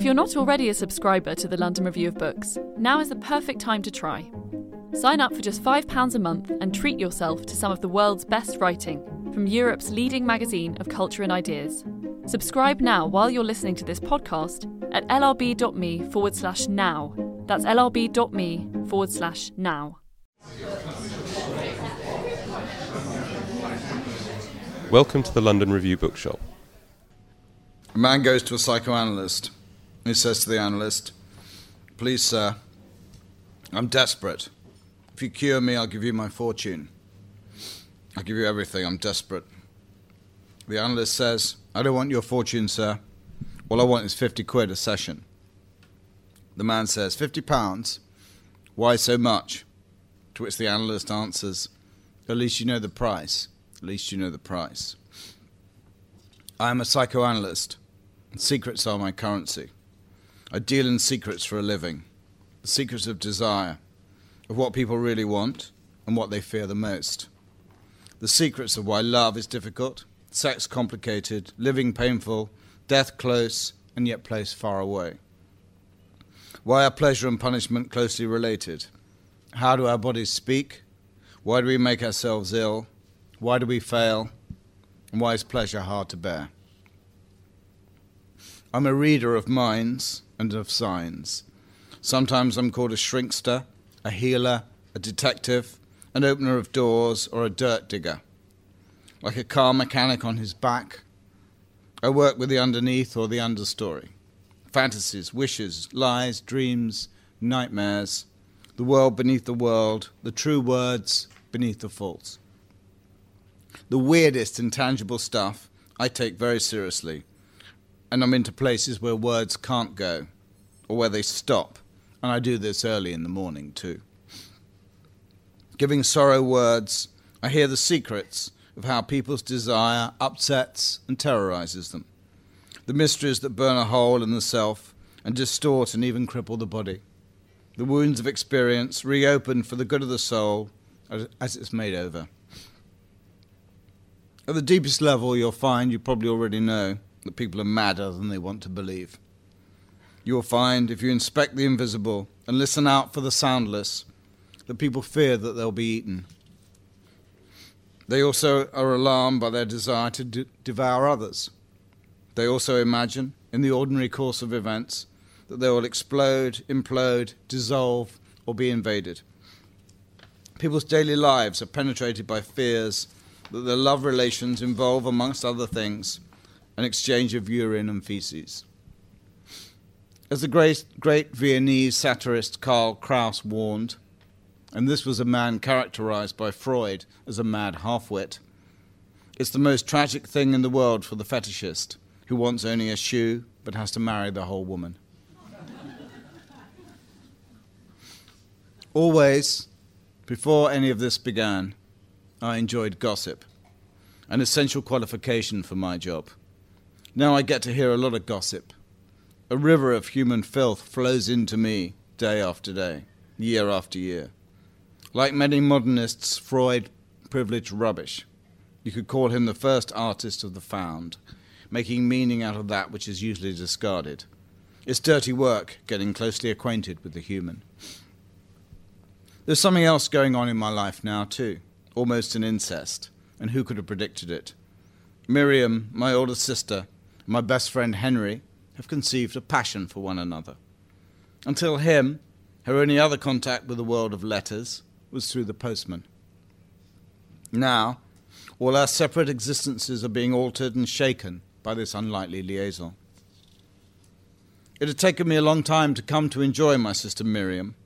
If you're not already a subscriber to the London Review of Books, now is the perfect time to try. Sign up for just £5 a month and treat yourself to some of the world's best writing from Europe's leading magazine of culture and ideas. Subscribe now while you're listening to this podcast at lrb.me forward slash now. That's lrb.me forward slash now. Welcome to the London Review Bookshop. A man goes to a psychoanalyst. He says to the analyst, Please, sir, I'm desperate. If you cure me, I'll give you my fortune. I'll give you everything. I'm desperate. The analyst says, I don't want your fortune, sir. All I want is 50 quid a session. The man says, 50 pounds? Why so much? To which the analyst answers, At least you know the price. At least you know the price. I am a psychoanalyst, and secrets are my currency. I deal in secrets for a living the secrets of desire, of what people really want and what they fear the most. The secrets of why love is difficult, sex complicated, living painful, death close, and yet place far away. Why are pleasure and punishment closely related? How do our bodies speak? Why do we make ourselves ill? Why do we fail? And why is pleasure hard to bear? I'm a reader of minds and of signs. Sometimes I'm called a shrinkster, a healer, a detective, an opener of doors, or a dirt digger. Like a car mechanic on his back, I work with the underneath or the understory. Fantasies, wishes, lies, dreams, nightmares, the world beneath the world, the true words beneath the false the weirdest intangible stuff I take very seriously. And I'm into places where words can't go or where they stop. And I do this early in the morning too. Giving sorrow words, I hear the secrets of how people's desire upsets and terrorizes them. The mysteries that burn a hole in the self and distort and even cripple the body. The wounds of experience reopened for the good of the soul as it's made over. At the deepest level, you'll find, you probably already know, that people are madder than they want to believe. You will find, if you inspect the invisible and listen out for the soundless, that people fear that they'll be eaten. They also are alarmed by their desire to de- devour others. They also imagine, in the ordinary course of events, that they will explode, implode, dissolve, or be invaded. People's daily lives are penetrated by fears that their love relations involve, amongst other things, an exchange of urine and feces. As the great, great Viennese satirist Karl Kraus warned, and this was a man characterized by Freud as a mad half-wit, it's the most tragic thing in the world for the fetishist who wants only a shoe but has to marry the whole woman. Always, before any of this began, I enjoyed gossip, an essential qualification for my job. Now I get to hear a lot of gossip. A river of human filth flows into me day after day, year after year. Like many modernists, Freud privileged rubbish. You could call him the first artist of the found, making meaning out of that which is usually discarded. It's dirty work getting closely acquainted with the human. There's something else going on in my life now, too almost an incest, and who could have predicted it? Miriam, my older sister, my best friend Henry have conceived a passion for one another. Until him, her only other contact with the world of letters was through the postman. Now, all our separate existences are being altered and shaken by this unlikely liaison. It had taken me a long time to come to enjoy my sister Miriam,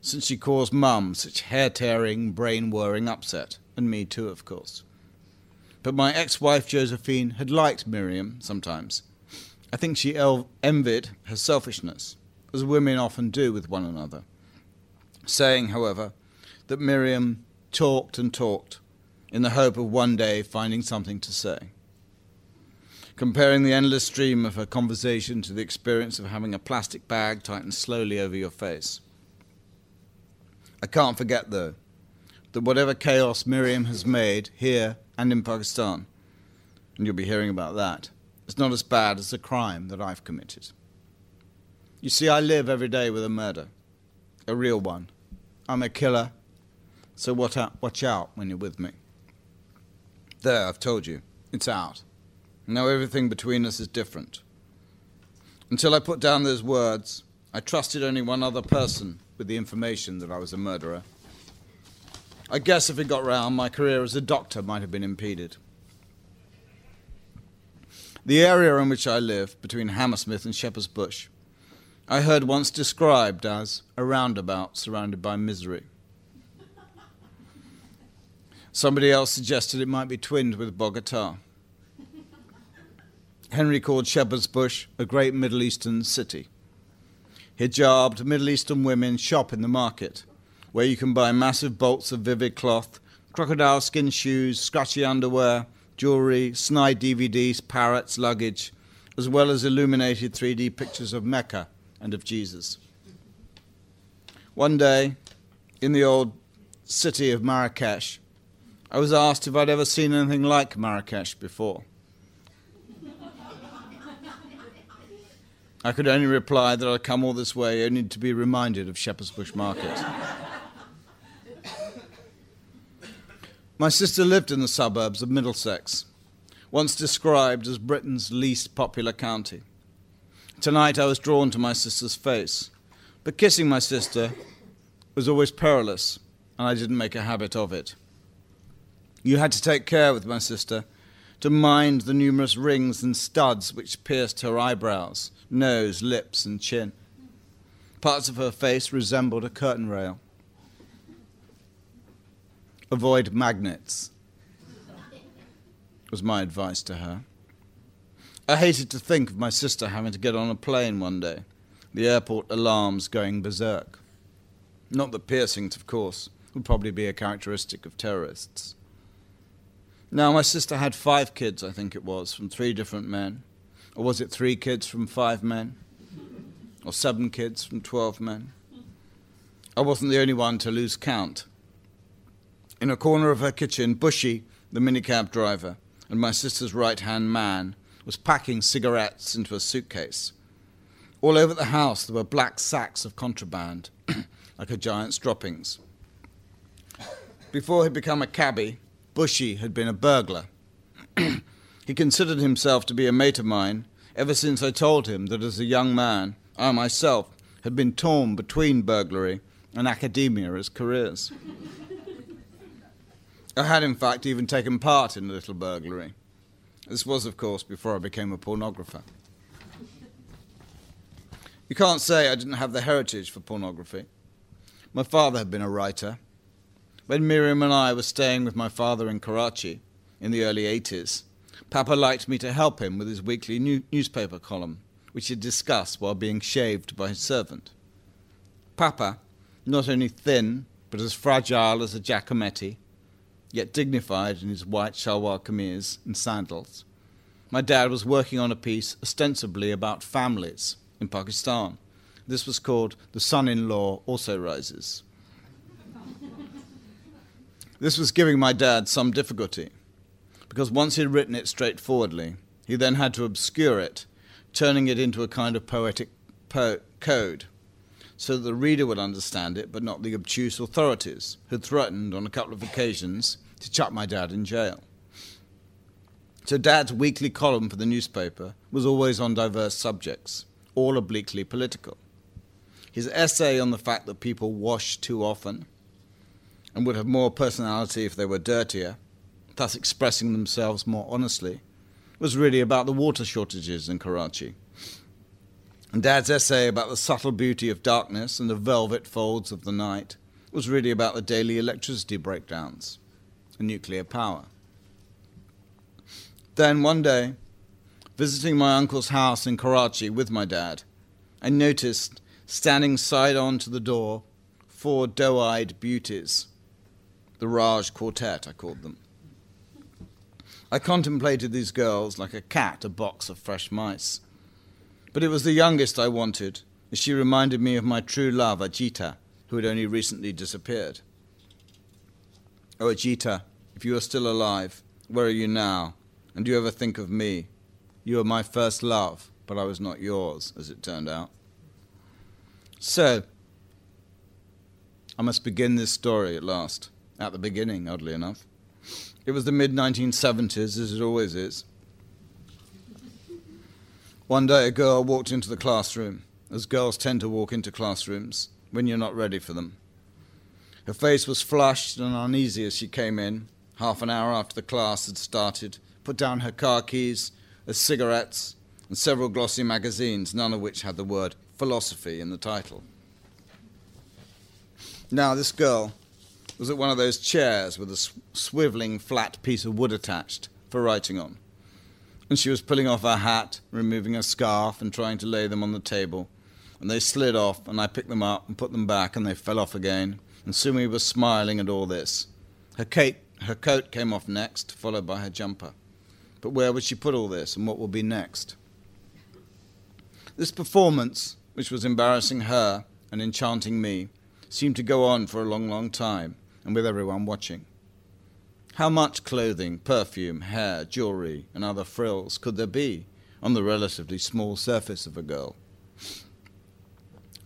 since she caused Mum such hair tearing, brain whirring upset, and me too, of course. But my ex wife Josephine had liked Miriam sometimes. I think she envied her selfishness, as women often do with one another, saying, however, that Miriam talked and talked in the hope of one day finding something to say. Comparing the endless stream of her conversation to the experience of having a plastic bag tightened slowly over your face. I can't forget, though, that whatever chaos Miriam has made here and in Pakistan, and you'll be hearing about that, is not as bad as the crime that I've committed. You see, I live every day with a murder, a real one. I'm a killer, so watch out, when you're with me. There, I've told you. It's out. Now everything between us is different. Until I put down those words, I trusted only one other person with the information that I was a murderer. I guess if it got round, my career as a doctor might have been impeded. The area in which I live, between Hammersmith and Shepherd's Bush, I heard once described as a roundabout surrounded by misery. Somebody else suggested it might be twinned with Bogota. Henry called Shepherd's Bush a great Middle Eastern city. Hijabbed Middle Eastern women shop in the market, where you can buy massive bolts of vivid cloth, crocodile skin shoes, scratchy underwear, jewelry, snide DVDs, parrots, luggage, as well as illuminated 3D pictures of Mecca and of Jesus. One day, in the old city of Marrakesh, I was asked if I'd ever seen anything like Marrakesh before. I could only reply that I'd come all this way only to be reminded of Shepherd's Bush Market. My sister lived in the suburbs of Middlesex, once described as Britain's least popular county. Tonight I was drawn to my sister's face, but kissing my sister was always perilous, and I didn't make a habit of it. You had to take care with my sister to mind the numerous rings and studs which pierced her eyebrows, nose, lips, and chin. Parts of her face resembled a curtain rail. Avoid magnets, was my advice to her. I hated to think of my sister having to get on a plane one day, the airport alarms going berserk. Not that piercings, of course, would probably be a characteristic of terrorists. Now, my sister had five kids, I think it was, from three different men. Or was it three kids from five men? Or seven kids from twelve men? I wasn't the only one to lose count. In a corner of her kitchen, Bushy, the minicab driver, and my sister's right hand man, was packing cigarettes into a suitcase. All over the house there were black sacks of contraband, like a giant's droppings. Before he'd become a cabbie, Bushy had been a burglar. he considered himself to be a mate of mine ever since I told him that as a young man, I myself had been torn between burglary and academia as careers. I had, in fact, even taken part in a little burglary. This was, of course, before I became a pornographer. You can't say I didn't have the heritage for pornography. My father had been a writer. When Miriam and I were staying with my father in Karachi in the early 80s, Papa liked me to help him with his weekly new- newspaper column, which he'd discuss while being shaved by his servant. Papa, not only thin, but as fragile as a Giacometti, yet dignified in his white shalwar kameez and sandals. My dad was working on a piece ostensibly about families in Pakistan. This was called The Son in Law Also Rises. this was giving my dad some difficulty, because once he'd written it straightforwardly, he then had to obscure it, turning it into a kind of poetic po- code so that the reader would understand it, but not the obtuse authorities who threatened on a couple of occasions to chuck my dad in jail. So, Dad's weekly column for the newspaper was always on diverse subjects, all obliquely political. His essay on the fact that people wash too often and would have more personality if they were dirtier, thus expressing themselves more honestly, was really about the water shortages in Karachi. And Dad's essay about the subtle beauty of darkness and the velvet folds of the night was really about the daily electricity breakdowns nuclear power. Then one day, visiting my uncle's house in Karachi with my dad, I noticed, standing side on to the door, four doe eyed beauties. The Raj Quartet, I called them. I contemplated these girls like a cat a box of fresh mice. But it was the youngest I wanted, as she reminded me of my true love, Ajita, who had only recently disappeared. Oh, Ajita, if you are still alive, where are you now? And do you ever think of me? You were my first love, but I was not yours, as it turned out. So, I must begin this story at last, at the beginning, oddly enough. It was the mid 1970s, as it always is. One day, a girl walked into the classroom, as girls tend to walk into classrooms when you're not ready for them. Her face was flushed and uneasy as she came in, half an hour after the class had started, put down her car keys, her cigarettes, and several glossy magazines, none of which had the word philosophy in the title. Now, this girl was at one of those chairs with a sw- swiveling flat piece of wood attached for writing on. And she was pulling off her hat, removing her scarf, and trying to lay them on the table. And they slid off, and I picked them up and put them back, and they fell off again. And Sumi was smiling at all this. Her, cape, her coat came off next, followed by her jumper. But where would she put all this, and what would be next? This performance, which was embarrassing her and enchanting me, seemed to go on for a long, long time, and with everyone watching. How much clothing, perfume, hair, jewelry, and other frills could there be on the relatively small surface of a girl?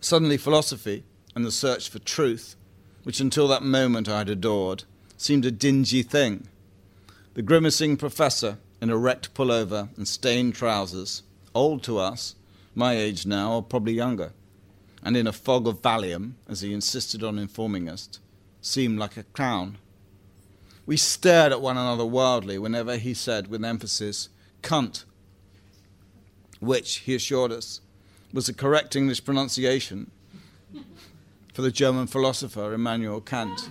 Suddenly, philosophy and the search for truth, which until that moment I had adored, seemed a dingy thing. The grimacing professor in a wrecked pullover and stained trousers, old to us, my age now, or probably younger, and in a fog of Valium, as he insisted on informing us, seemed like a clown. We stared at one another wildly whenever he said, with emphasis, cunt, which, he assured us, was the correct English pronunciation for the German philosopher Immanuel Kant.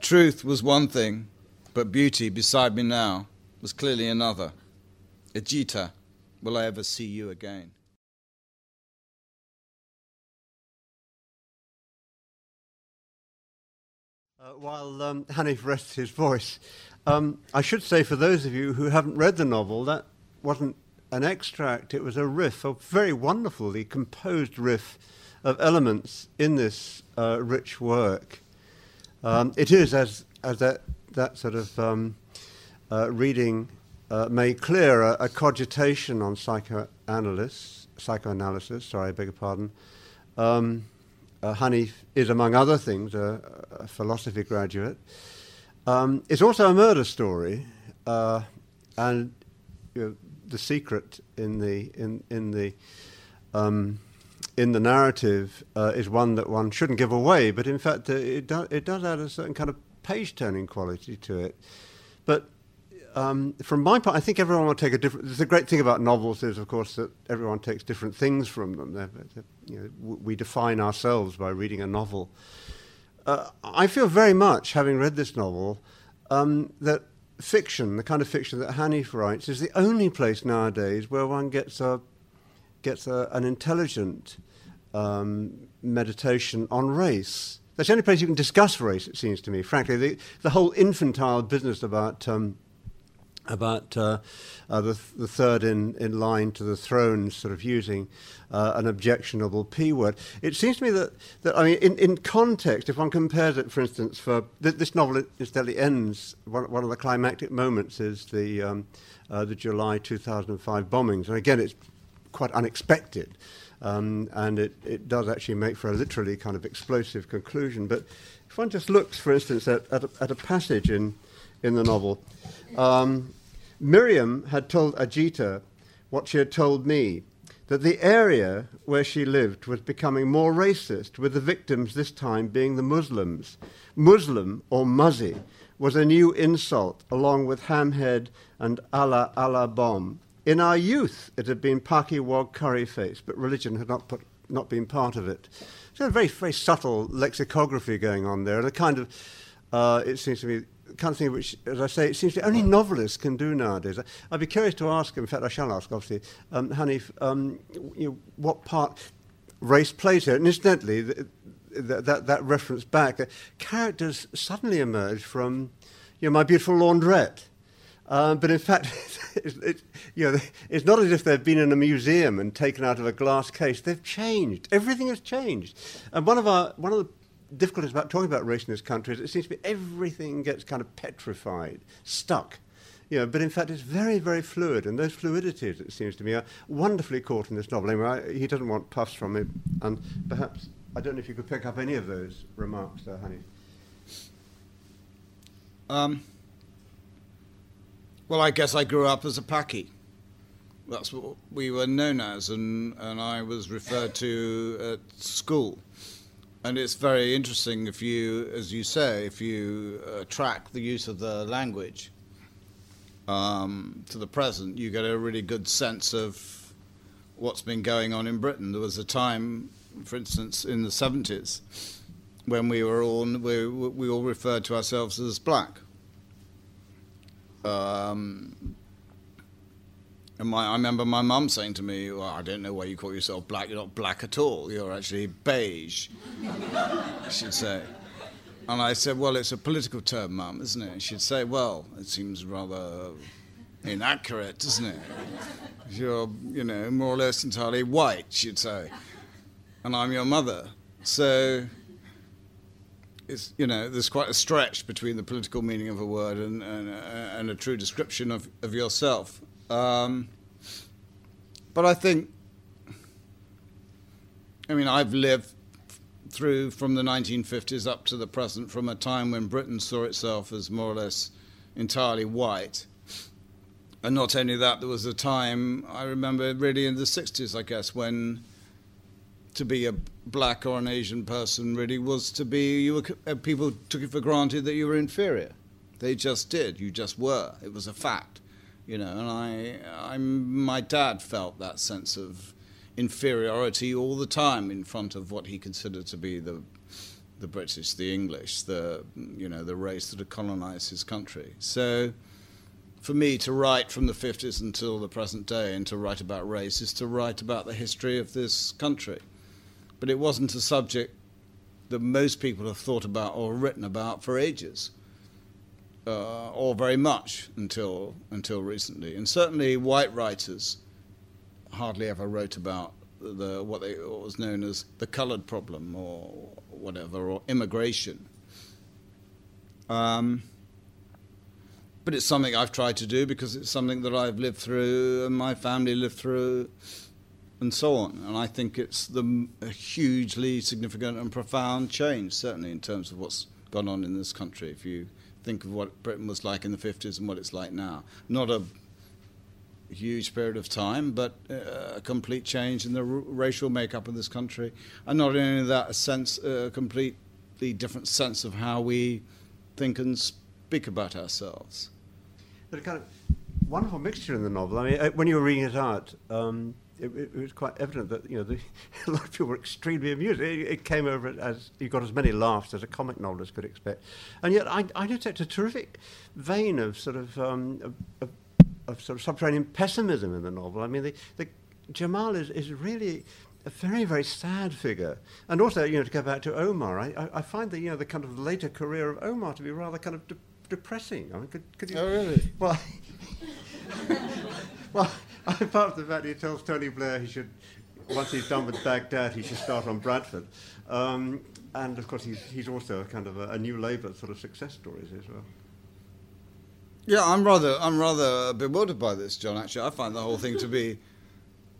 Truth was one thing, but beauty beside me now was clearly another. Ajita, will I ever see you again? Uh, while um, Hanif rests his voice, um, I should say for those of you who haven't read the novel, that wasn't an extract, it was a riff, a very wonderfully composed riff of elements in this uh, rich work. Um, it is, as, as that, that sort of um, uh, reading uh, made clear, a, a, cogitation on psychoanalysis, psychoanalysis, sorry, I beg your pardon. Um, uh, Hanif is, among other things, a, a philosophy graduate. Um, it's also a murder story, uh, and you know, the secret in the in in the um, in the narrative uh, is one that one shouldn't give away, but in fact, uh, it, do, it does add a certain kind of page-turning quality to it. But um, from my part, I think everyone will take a different. The great thing about novels is, of course, that everyone takes different things from them. They're, they're, you know, we define ourselves by reading a novel. Uh, I feel very much, having read this novel, um, that fiction, the kind of fiction that Hanif writes, is the only place nowadays where one gets a gets a, an intelligent um, meditation on race. That's the only place you can discuss race, it seems to me. Frankly, the, the whole infantile business about um, about uh, uh, the, th- the third in, in line to the throne, sort of using uh, an objectionable P word. It seems to me that, that I mean, in, in context, if one compares it, for instance, for th- this novel incidentally ends, one, one of the climactic moments is the, um, uh, the July 2005 bombings. And again, it's quite unexpected. Um, and it, it does actually make for a literally kind of explosive conclusion. But if one just looks, for instance, at, at, a, at a passage in, in the novel, um, Miriam had told Ajita what she had told me that the area where she lived was becoming more racist, with the victims this time being the Muslims. Muslim, or Muzzy, was a new insult, along with hamhead and Allah Allah bomb. In our youth, it had been Paki Wog curry face, but religion had not, put, not been part of it. So very, very subtle lexicography going on there, and a kind of, uh, it seems to me, kind of thing which, as I say, it seems to only novelists can do nowadays. I'd be curious to ask, in fact, I shall ask, obviously, um, Hanif, um, you know, what part race plays here. And incidentally, the, the, that, that reference back, uh, characters suddenly emerge from, you know, my beautiful laundrette. Um, but in fact, it's, it, you know, it's not as if they've been in a museum and taken out of a glass case. They've changed. Everything has changed. And one of our one of the difficulties about talking about race in this country is it seems to be everything gets kind of petrified, stuck You know, but in fact, it's very, very fluid, and those fluidities, it seems to me, are wonderfully caught in this novel. Anyway, I, he doesn't want puffs from me, and perhaps I don't know if you could pick up any of those remarks, there, Hanif. Um, well, I guess I grew up as a Paki. That's what we were known as, and, and I was referred to at school. And it's very interesting if you, as you say, if you uh, track the use of the language um, to the present, you get a really good sense of what's been going on in Britain. There was a time, for instance, in the 70s, when we were all we, we all referred to ourselves as black. Um, and my, I remember my mum saying to me, well, I don't know why you call yourself black. You're not black at all. You're actually beige, she'd say. And I said, well, it's a political term, mum, isn't it? And she'd say, well, it seems rather inaccurate, doesn't it? You're, you know, more or less entirely white, she'd say. And I'm your mother. So it's, you know, there's quite a stretch between the political meaning of a word and, and, and a true description of, of yourself. Um, but I think, I mean, I've lived through from the 1950s up to the present, from a time when Britain saw itself as more or less entirely white. And not only that, there was a time, I remember really in the 60s, I guess, when to be a black or an Asian person really was to be, you were, uh, people took it for granted that you were inferior. They just did. You just were. It was a fact you know, and I, I'm, my dad felt that sense of inferiority all the time in front of what he considered to be the, the British, the English, the, you know, the race that had colonized his country. So, for me to write from the 50s until the present day and to write about race is to write about the history of this country. But it wasn't a subject that most people have thought about or written about for ages uh, or very much until until recently. And certainly, white writers hardly ever wrote about the what, they, what was known as the coloured problem or whatever, or immigration. Um, but it's something I've tried to do because it's something that I've lived through and my family lived through, and so on. And I think it's the, a hugely significant and profound change, certainly in terms of what's gone on in this country. If you think of what Britain was like in the 50s and what it's like now. Not a huge period of time, but uh, a complete change in the r- racial makeup of this country. And not only that, a sense, a completely different sense of how we think and speak about ourselves. But a kind of wonderful mixture in the novel. I mean, uh, when you were reading it out, um, it, it, was quite evident that you know the, a lot of people were extremely amused. It, it, came over as you got as many laughs as a comic novelist could expect, and yet I, I detect a terrific vein of sort of, um, of, of, of, sort of subterranean pessimism in the novel. I mean, the, the Jamal is, is really a very, very sad figure. And also, you know, to go back to Omar, I, I, I find the, you know, the kind of later career of Omar to be rather kind of de- depressing. I mean, could, could you... Oh, really? Well, well, apart from the fact he tells Tony Blair he should, once he's done with Baghdad, he should start on Bradford. Um, and of course, he's, he's also a kind of a, a new Labour sort of success story as well. Yeah, I'm rather, I'm rather bewildered by this, John. Actually, I find the whole thing to be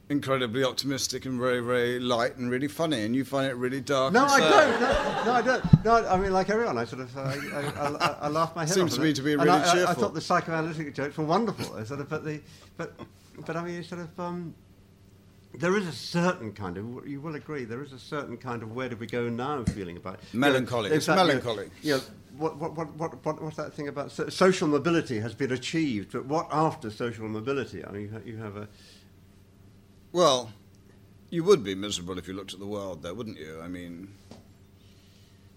incredibly optimistic and very, very light and really funny, and you find it really dark. No, I don't. No, no, I don't. No, I mean, like everyone, I sort of, uh, I, I, I, I laugh my head Seems off. to me to be and really I, I, I thought the psychoanalytic jokes were wonderful. I Sort of, but the, but, but I mean, sort of, um, there is a certain kind of, you will agree, there is a certain kind of where do we go now feeling about it. You know, Melancholy. It's melancholy. You know, what, what, what, what, what, what's that thing about so, social mobility has been achieved, but what after social mobility? I mean, you have, you have a, Well, you would be miserable if you looked at the world, though, wouldn't you? I mean,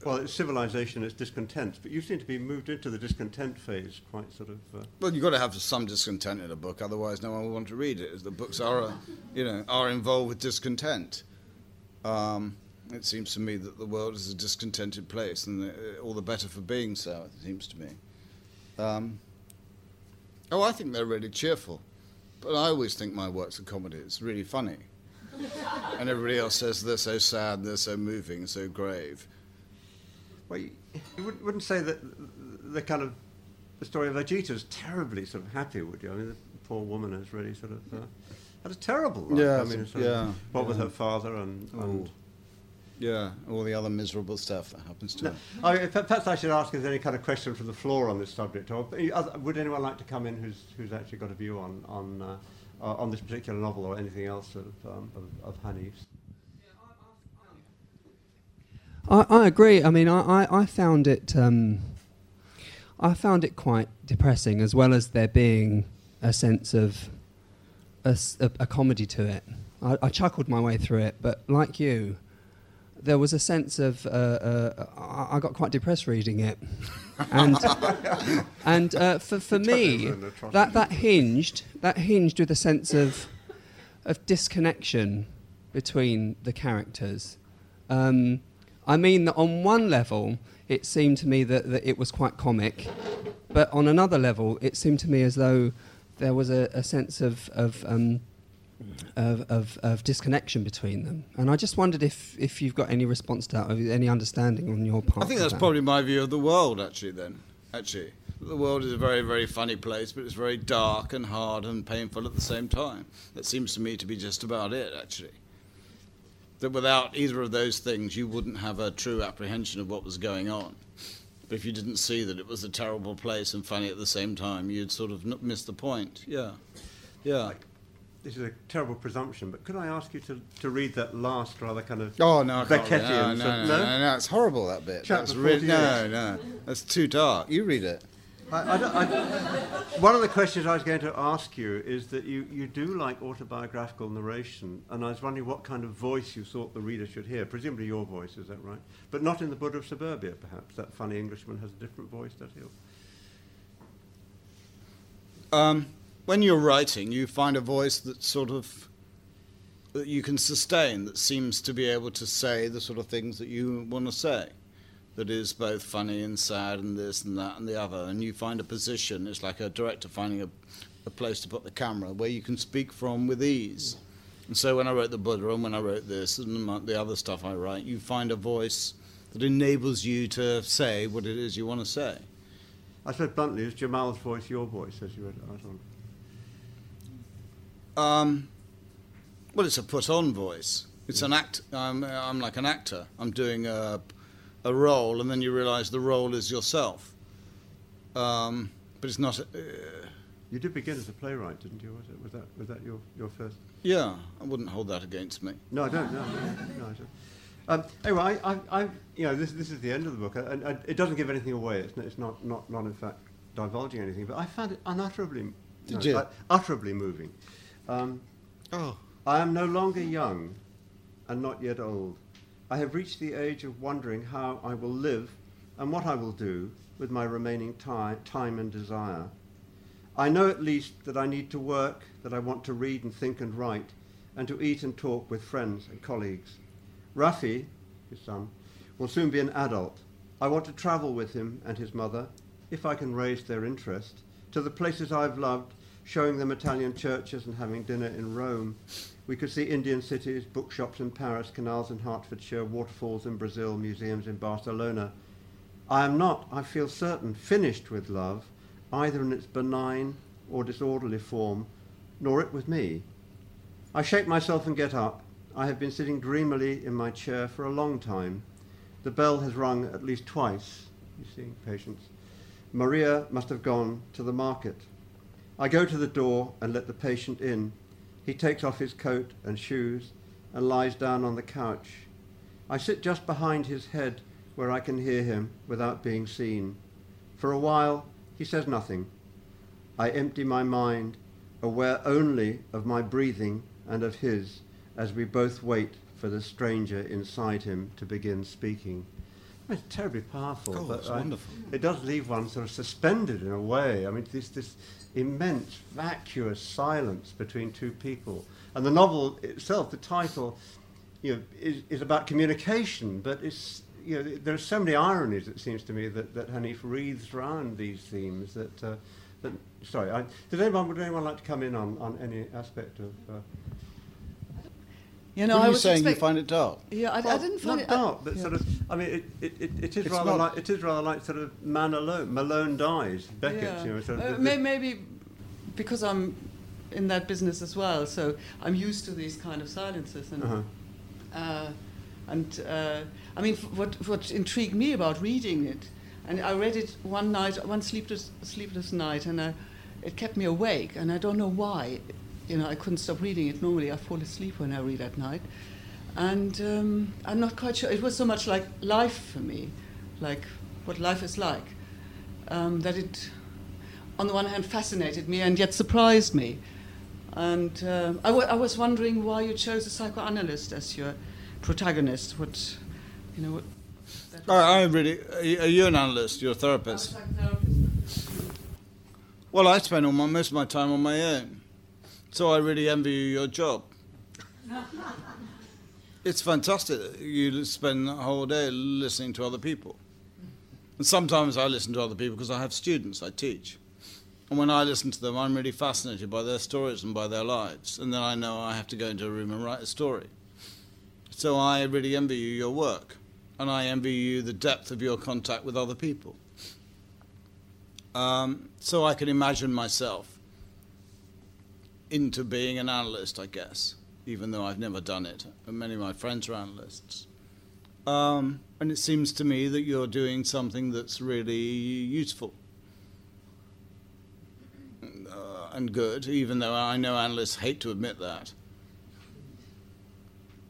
well, it's civilization, it's discontent, but you seem to be moved into the discontent phase quite sort of. Uh, well, you've got to have some discontent in a book, otherwise no one will want to read it. As the books are, uh, you know, are involved with discontent. Um, it seems to me that the world is a discontented place, and uh, all the better for being so. It seems to me. Um, oh, I think they're really cheerful, but I always think my works a comedy. It's really funny, and everybody else says they're so sad, they're so moving, so grave. Well, you, you wouldn't, wouldn't say that the kind of the story of Ajita is terribly sort of happy, would you? I mean, the poor woman has really sort of uh, had a terrible life. Yeah, I mean, it's- sort of yeah, What with her father and. and. Yeah, all the other miserable stuff that happens to No, her. I mean, perhaps I should ask if there's any kind of question from the floor on this subject, or uh, would anyone like to come in who's, who's actually got a view on on, uh, uh, on this particular novel or anything else of, um, of, of Hanif's? I, I agree. I mean, I, I, I found it. Um, I found it quite depressing, as well as there being a sense of a comedy to it. I, I chuckled my way through it, but like you, there was a sense of. Uh, uh, I, got quite depressed reading it, and and uh, for for me, that that hinged that hinged with a sense of of disconnection between the characters. Um, I mean that on one level, it seemed to me that, that it was quite comic, but on another level, it seemed to me as though there was a, a sense of of, um, of, of of disconnection between them. And I just wondered if, if you've got any response to that, or any understanding on your part. I think that's that. probably my view of the world, actually, then. Actually. The world is a very, very funny place, but it's very dark and hard and painful at the same time. That seems to me to be just about it, actually. That without either of those things, you wouldn't have a true apprehension of what was going on. But if you didn't see that it was a terrible place and funny at the same time, you'd sort of n- miss the point. Yeah. Yeah. This is a terrible presumption, but could I ask you to, to read that last rather kind of Oh no, I can't read- no, no, no, no? no, no, it's horrible that bit. Chapter That's really, no, 48. no, that's too dark. You read it. I, I don't- I- one of the questions I was going to ask you is that you, you do like autobiographical narration, and I was wondering what kind of voice you thought the reader should hear. Presumably your voice, is that right? But not in the Buddha of Suburbia, perhaps. That funny Englishman has a different voice, does he? Um, when you're writing, you find a voice that sort of that you can sustain, that seems to be able to say the sort of things that you want to say. That is both funny and sad and this and that and the other. And you find a position. It's like a director finding a, a place to put the camera where you can speak from with ease. And so when I wrote the Buddha and when I wrote this and the the other stuff I write, you find a voice that enables you to say what it is you want to say. I said bluntly, is Jamal's voice your voice as you read it? Um, well, it's a put-on voice. It's an act. I'm, I'm like an actor. I'm doing a, a role, and then you realise the role is yourself. Um, but it's not. Uh, You did begin as a playwright, didn't you? Was, it? was that was that your, your first? yeah, I wouldn't hold that against me. No, I don't. No, no, I don't. Um, anyway, I, I, I, you know, this, this is the end of the book, and, and it doesn't give anything away. It's, not, it's not, not, not in fact divulging anything. But I found it unutterably, no, you? uh, utterably moving. Um, Oh, I am no longer young, and not yet old. I have reached the age of wondering how I will live, and what I will do with my remaining ti- time and desire. I know at least that I need to work, that I want to read and think and write, and to eat and talk with friends and colleagues. Rafi, his son, will soon be an adult. I want to travel with him and his mother, if I can raise their interest, to the places I've loved, showing them Italian churches and having dinner in Rome. We could see Indian cities, bookshops in Paris, canals in Hertfordshire, waterfalls in Brazil, museums in Barcelona. I am not, I feel certain, finished with love, either in its benign or disorderly form, nor it with me. I shake myself and get up. I have been sitting dreamily in my chair for a long time. The bell has rung at least twice. You see, patience. Maria must have gone to the market. I go to the door and let the patient in. He takes off his coat and shoes and lies down on the couch. I sit just behind his head where I can hear him without being seen. For a while, he says nothing. I empty my mind, aware only of my breathing and of his, as we both wait for the stranger inside him to begin speaking. It's terribly powerful. Oh, but it's I- wonderful. It does leave one sort of suspended in a way. I mean, this this immense vacuous silence between two people, and the novel itself, the title, you know, is, is about communication, but it's you know, there are so many ironies. It seems to me that that Hanif wreathes around these themes. That uh, that sorry, I, does anyone would anyone like to come in on, on any aspect of? Uh, You know, what are I you was saying? You find it dark? Yeah, I, I didn't find not it dark, but yeah. sort of. I mean, it, it, it, it is It's rather not- like it is rather like sort of Man Alone. Malone dies. Beckett, Yeah. you know. Sort of Uh, the- may, maybe because I'm in that business as well, so I'm used to these kind of silences. And, Uh-huh. uh, and uh, I mean, f- what, what intrigued me about reading it, and I read it one night, one sleepless, sleepless night, and I, it kept me awake, and I don't know why. You know, I couldn't stop reading it. Normally, I fall asleep when I read at night. And um, I'm not quite sure. It was so much like life for me, like what life is like, um, that it, on the one hand, fascinated me and yet surprised me. And uh, I, w- I was wondering why you chose a psychoanalyst as your protagonist. What, you know, what. that I, I really. Are you- an analyst? You're a I was therapist. psychotherapist. Well, I spend all my, most of my time on my own, so I really envy you your job. it's fantastic. that You spend the whole day listening to other people, and sometimes I listen to other people because I have students I teach, and when I listen to them, I'm really fascinated by their stories and by their lives, and then I know I have to go into a room and write a story. So I really envy you your work, and I envy you the depth of your contact with other people. Um, so I can imagine myself into being an analyst, I guess, even though I've never done it. And many of my friends are analysts. Um, and it seems to me that you're doing something that's really useful uh, and good, even though I know analysts hate to admit that.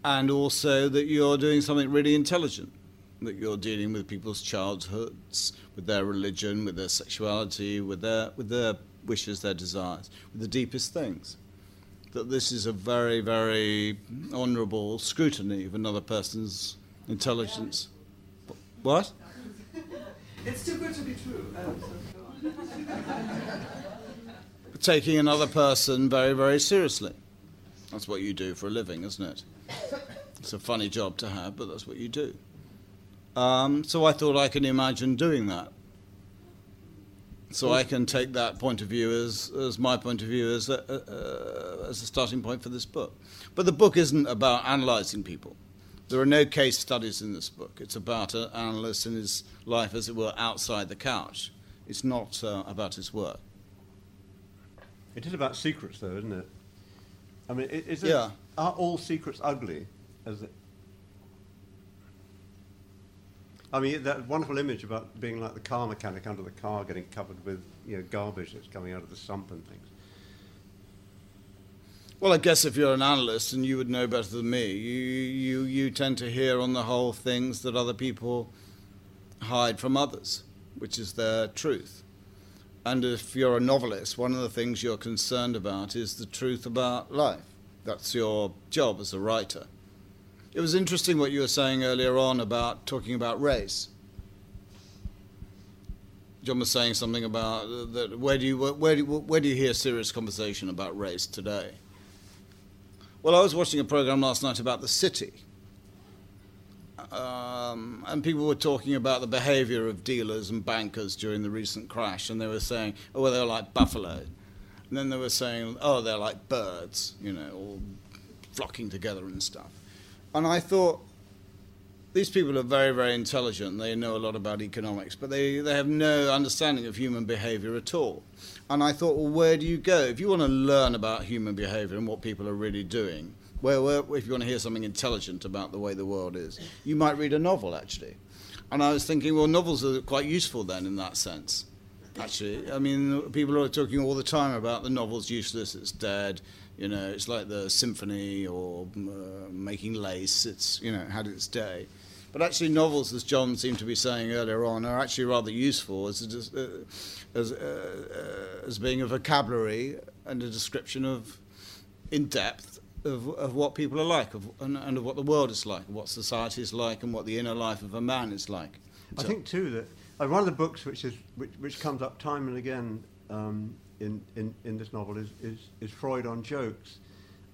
And also that you're doing something really intelligent that you're dealing with people's childhoods, with their religion, with their sexuality, with their with their wishes, their desires, with the deepest things. That this is a very, very honourable scrutiny of another person's intelligence. What? It's too good to be true. Um, so. Taking another person very, very seriously. That's what you do for a living, isn't it? It's a funny job to have, but that's what you do. Um, so I thought I can imagine doing that. So I can take that point of view as, as my point of view as a, uh, as a starting point for this book. But the book isn't about analysing people. There are no case studies in this book. It's about an analyst in his life, as it were, outside the couch. It's not uh, about his work. It is about secrets, though, isn't it? I mean, is it, Yeah. are all secrets ugly? As it, I mean, that wonderful image about being like the car mechanic under the car, getting covered with you know garbage that's coming out of the sump and things. Well, I guess if you're an analyst and you would know better than me, you, you, you tend to hear on the whole things that other people hide from others, which is their truth. And if you're a novelist, one of the things you're concerned about is the truth about life. That's your job as a writer. It was interesting what you were saying earlier on about talking about race. John was saying something about uh, that. Where do you where do you, where do you hear serious conversation about race today? Well, I was watching a program last night about the city, um, and people were talking about the behaviour of dealers and bankers during the recent crash, and they were saying, "Oh, well, they're like buffalo," and then they were saying, "Oh, they're like birds," you know, all flocking together and stuff. And I thought, these people are very, very intelligent. They know a lot about economics, but they, they have no understanding of human behavior at all. And I thought, well, where do you go? If you want to learn about human behavior and what people are really doing, where, where, if you want to hear something intelligent about the way the world is, you might read a novel, actually. And I was thinking, well, novels are quite useful then in that sense. Actually, I mean, people are talking all the time about the novel's useless, it's dead, you know, it's like the symphony or uh, making lace, it's, you know, had its day. But actually, novels, as John seemed to be saying earlier on, are actually rather useful as, a, uh, as, uh, uh, as being a vocabulary and a description of, in depth, of, of what people are like of, and, and of what the world is like, what society is like, and what the inner life of a man is like. I think too that uh, one of the books which is which, which comes up time and again um, in, in in this novel is, is is Freud on jokes,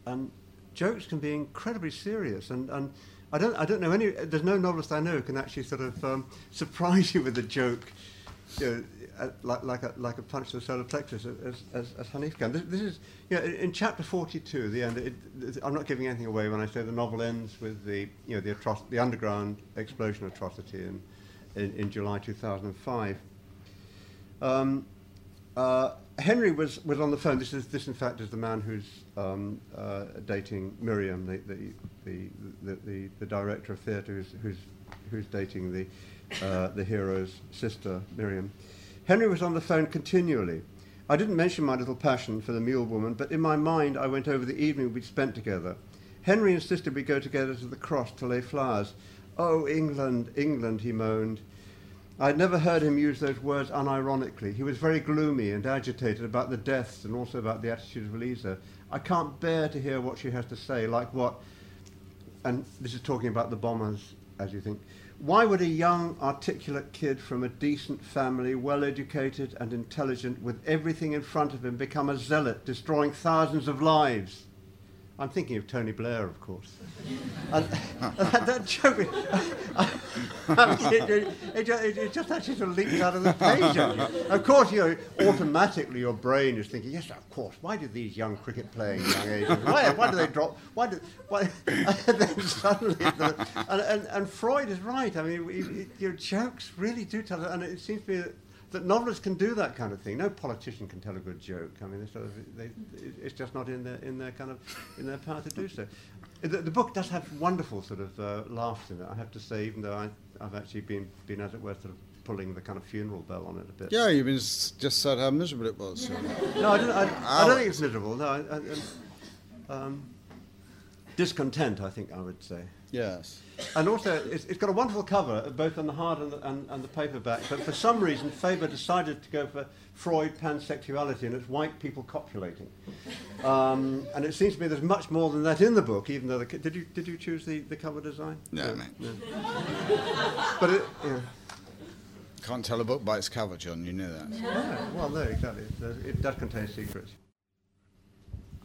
and jokes can be incredibly serious and and. I don't, I don't know any. There's no novelist I know who can actually sort of um, surprise you with a joke you know, like, like, a, like a punch to the solar plexus as, as, as Hanif can. This, this is, you know, in, in chapter 42, the end, it, it, I'm not giving anything away when I say the novel ends with the, you know, the, atroc- the underground explosion atrocity in, in, in July 2005. Um, uh, Henry was, was on the phone. This is this in fact is the man who's um, uh, dating Miriam, the the, the, the, the, the director of theatre who's, who's, who's dating the uh, the hero's sister Miriam. Henry was on the phone continually. I didn't mention my little passion for the mule woman, but in my mind I went over the evening we'd spent together. Henry insisted we go together to the cross to lay flowers. Oh, England, England, he moaned. I'd never heard him use those words unironically. He was very gloomy and agitated about the deaths and also about the attitude of Lisa. I can't bear to hear what she has to say, like what, and this is talking about the bombers, as you think. Why would a young, articulate kid from a decent family, well educated and intelligent, with everything in front of him, become a zealot, destroying thousands of lives? I'm thinking of Tony Blair, of course. and, that, that joke, I, I mean, it, it, it, just actually sort of leaps out of the page. Of course, you know, automatically your brain is thinking, yes, of course. Why do these young cricket playing young ages? Why, why do they drop? Why do? Why? And then suddenly, the, and, and, and Freud is right. I mean, your jokes really do tell, and it seems to me that that novelists can do that kind of thing. No politician can tell a good joke. I mean, sort of, they, it's just not in their in their kind of in their power to do so. The, the book does have wonderful sort of uh, laughs in it. I have to say, even though I, I've actually been been as it were sort of pulling the kind of funeral bell on it a bit. Yeah, you've been s- just said how miserable it was. No, I don't, I, I don't think it's miserable. No, I, I, um, discontent. I think I would say. Yes. And also, it's, it's got a wonderful cover, both on the hard and the, and, and the paperback. But for some reason, Faber decided to go for Freud pansexuality, and it's white people copulating. Um, and it seems to me there's much more than that in the book. Even though the, co- did you did you choose the, the cover design? No, mate. But it, yeah. Can't tell a book by its cover, John. You know that. Yeah, well, no, exactly. It it does contain secrets.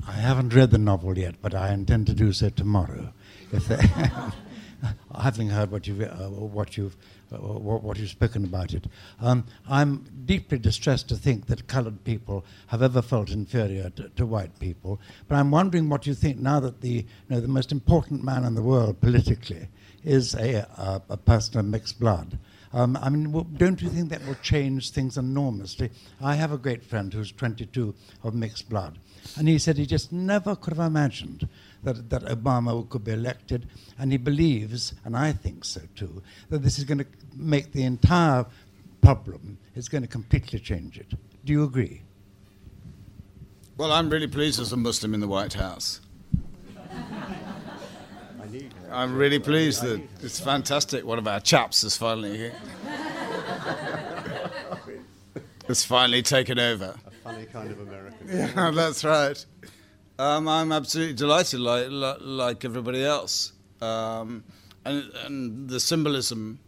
I haven't read the novel yet, but I intend to do so tomorrow. If they having heard what you've uh, what you've uh, what, you've spoken about it, um, I'm deeply distressed to think that coloured people have ever felt inferior to, to white people. But I'm wondering what you think now that the you know the most important man in the world politically is a a, a person of mixed blood. Um, I mean, don't you think that will change things enormously? I have a great friend who's 22 of mixed blood, and he said he just never could have imagined that, that Obama could be elected, and he believes, and I think so too, that this is going to make the entire problem, it's going to completely change it. Do you agree? Well, I'm really pleased as a Muslim in the White House. I need. her. I'm really pleased that it's fantastic. One of our chaps has finally here. has finally taken over. A funny kind of American. Yeah, that's right. Um, I'm absolutely delighted, like like, everybody else, um, and and the symbolism.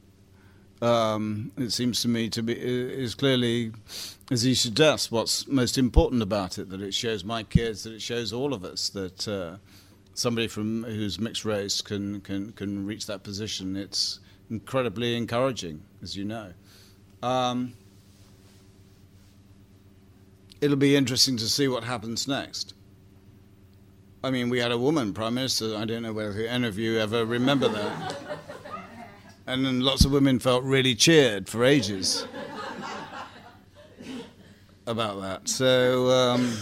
Um, it seems to me to be is clearly, as he suggests, what's most important about it. That it shows my kids, that it shows all of us that uh, somebody from who's mixed race can can can reach that position. It's incredibly encouraging, as you know. Um, it'll be interesting to see what happens next. I mean, we had a woman prime minister. I don't know whether any of you ever remember that. And then lots of women felt really cheered for ages about that. So, um,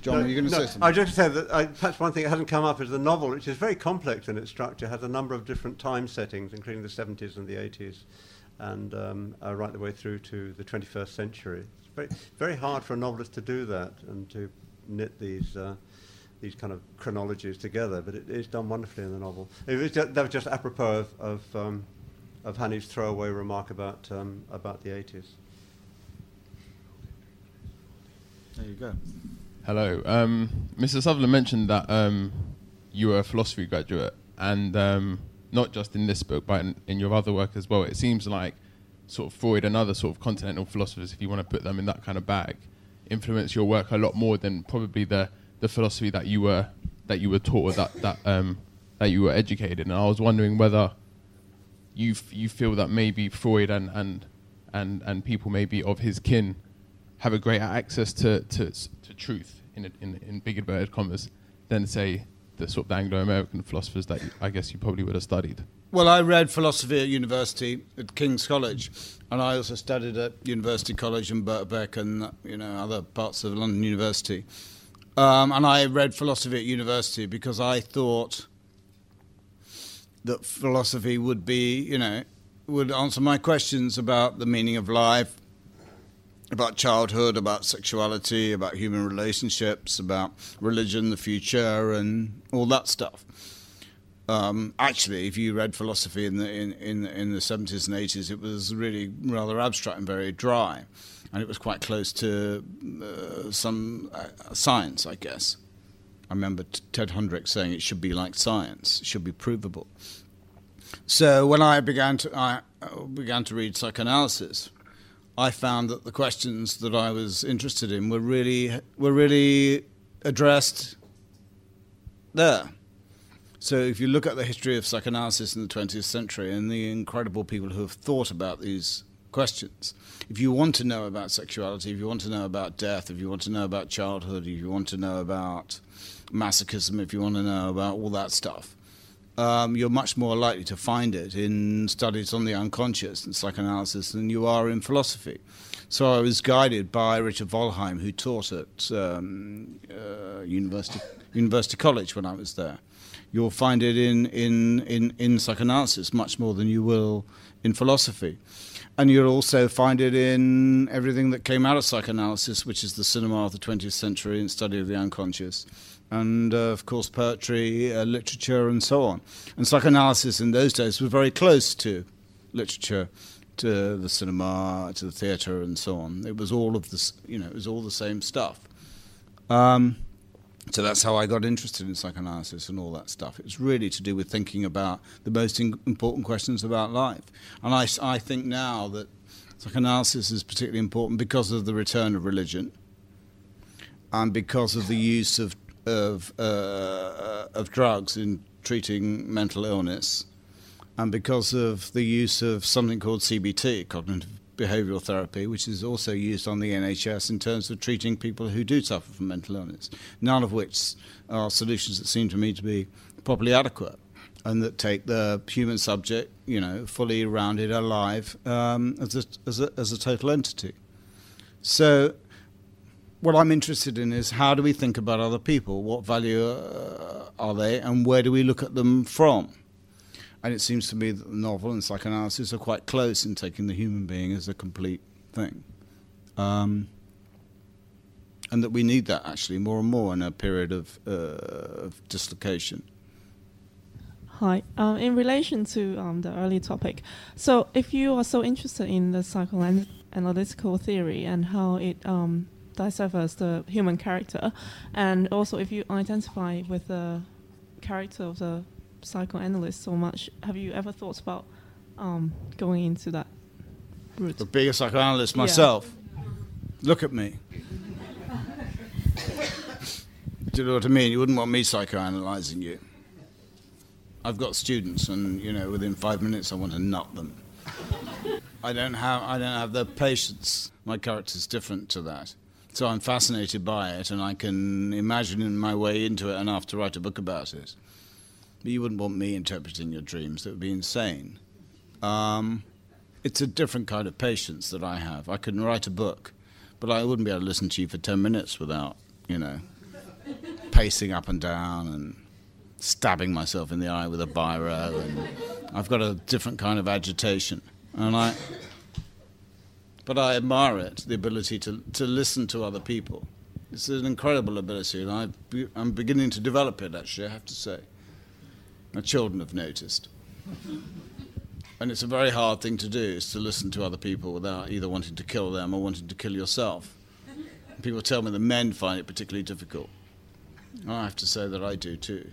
John, are you going to no, say something? I just say that I, perhaps one thing that hasn't come up is the novel, which is very complex in its structure, has a number of different time settings, including the 70s and the 80s, and um, uh, right the way through to the 21st century. It's very, very hard for a novelist to do that and to knit these. Uh, these kind of chronologies together, but it is done wonderfully in the novel. It was just, that was just apropos of of, um, of Hanif's throwaway remark about um, about the 80s. There you go. Hello. Um, Mr. Sutherland mentioned that um, you were a philosophy graduate, and um, not just in this book, but in, in your other work as well. It seems like sort of Freud and other sort of continental philosophers, if you want to put them in that kind of bag, influence your work a lot more than probably the, the philosophy that you were that you were taught or that that um, that you were educated. And I was wondering whether you f- you feel that maybe Freud and and and, and people maybe of his kin have a greater access to, to, to truth in, in, in big inverted commas than say the sort of Anglo-American philosophers that I guess you probably would have studied. Well, I read philosophy at university at King's College, and I also studied at University College in Birkbeck and you know other parts of London University. Um, and I read philosophy at university because I thought that philosophy would be, you know, would answer my questions about the meaning of life, about childhood, about sexuality, about human relationships, about religion, the future, and all that stuff. Um, actually, if you read philosophy in the in, in, in the 70s and 80s, it was really rather abstract and very dry, and it was quite close to uh, some uh, science, I guess. I remember t- Ted Honderich saying it should be like science; it should be provable. So when I began to I uh, began to read psychoanalysis, I found that the questions that I was interested in were really were really addressed there. So if you look at the history of psychoanalysis in the 20th century and the incredible people who have thought about these questions, if you want to know about sexuality, if you want to know about death, if you want to know about childhood, if you want to know about masochism, if you want to know about all that stuff, um, you're much more likely to find it in studies on the unconscious and psychoanalysis than you are in philosophy. So I was guided by Richard Wollheim, who taught at um, uh, University, University College when I was there you'll find it in, in, in, in psychoanalysis much more than you will in philosophy. And you'll also find it in everything that came out of psychoanalysis, which is the cinema of the 20th century and study of the unconscious. And uh, of course, poetry, uh, literature, and so on. And psychoanalysis in those days was very close to literature, to the cinema, to the theatre, and so on. It was all of this, you know, it was all the same stuff. Um, so that's how I got interested in psychoanalysis and all that stuff. It's really to do with thinking about the most in- important questions about life. And I, I think now that psychoanalysis is particularly important because of the return of religion and because of the use of, of, uh, of drugs in treating mental illness and because of the use of something called CBT, cognitive behavioural therapy, which is also used on the NHS in terms of treating people who do suffer from mental illness, none of which are solutions that seem to me to be properly adequate and that take the human subject, you know, fully rounded, alive um, as, a, as, a, as a total entity. So, what I'm interested in is how do we think about other people? What value uh, are they, and where do we look at them from? And it seems to me that the novel and psychoanalysis are quite close in taking the human being as a complete thing. Um, and that we need that actually more and more in a period of, uh, of dislocation. Hi. Um, in relation to um, the earlier topic, so if you are so interested in the psychoanalytical theory and how it um, the human character, and also if you identify with the character of the psychoanalyst so much. Have you ever thought about um, going into that route? But being a psychoanalyst myself, yeah. look at me. Do you know what I mean? You wouldn't want me psychoanalyzing you. I've got students, and you know, within five minutes, I want to nut them. I don't have, I don't have the patience. My character's different to that, so I'm fascinated by it, and I can imagine my way into it enough to write a book about it. But you wouldn't want me interpreting your dreams. That would be insane. Um, it's a different kind of patience that I have. I can write a book, but I wouldn't be able to listen to you for 10 minutes without, you know, pacing up and down and stabbing myself in the eye with a biro. And I've got a different kind of agitation. And I, but I admire it, the ability to, to listen to other people. It's an incredible ability, and I, I'm beginning to develop it, actually, I have to say. My children have noticed. and it's a very hard thing to do, is to listen to other people without either wanting to kill them or wanting to kill yourself. People tell me the men find it particularly difficult. I have to say that I do too.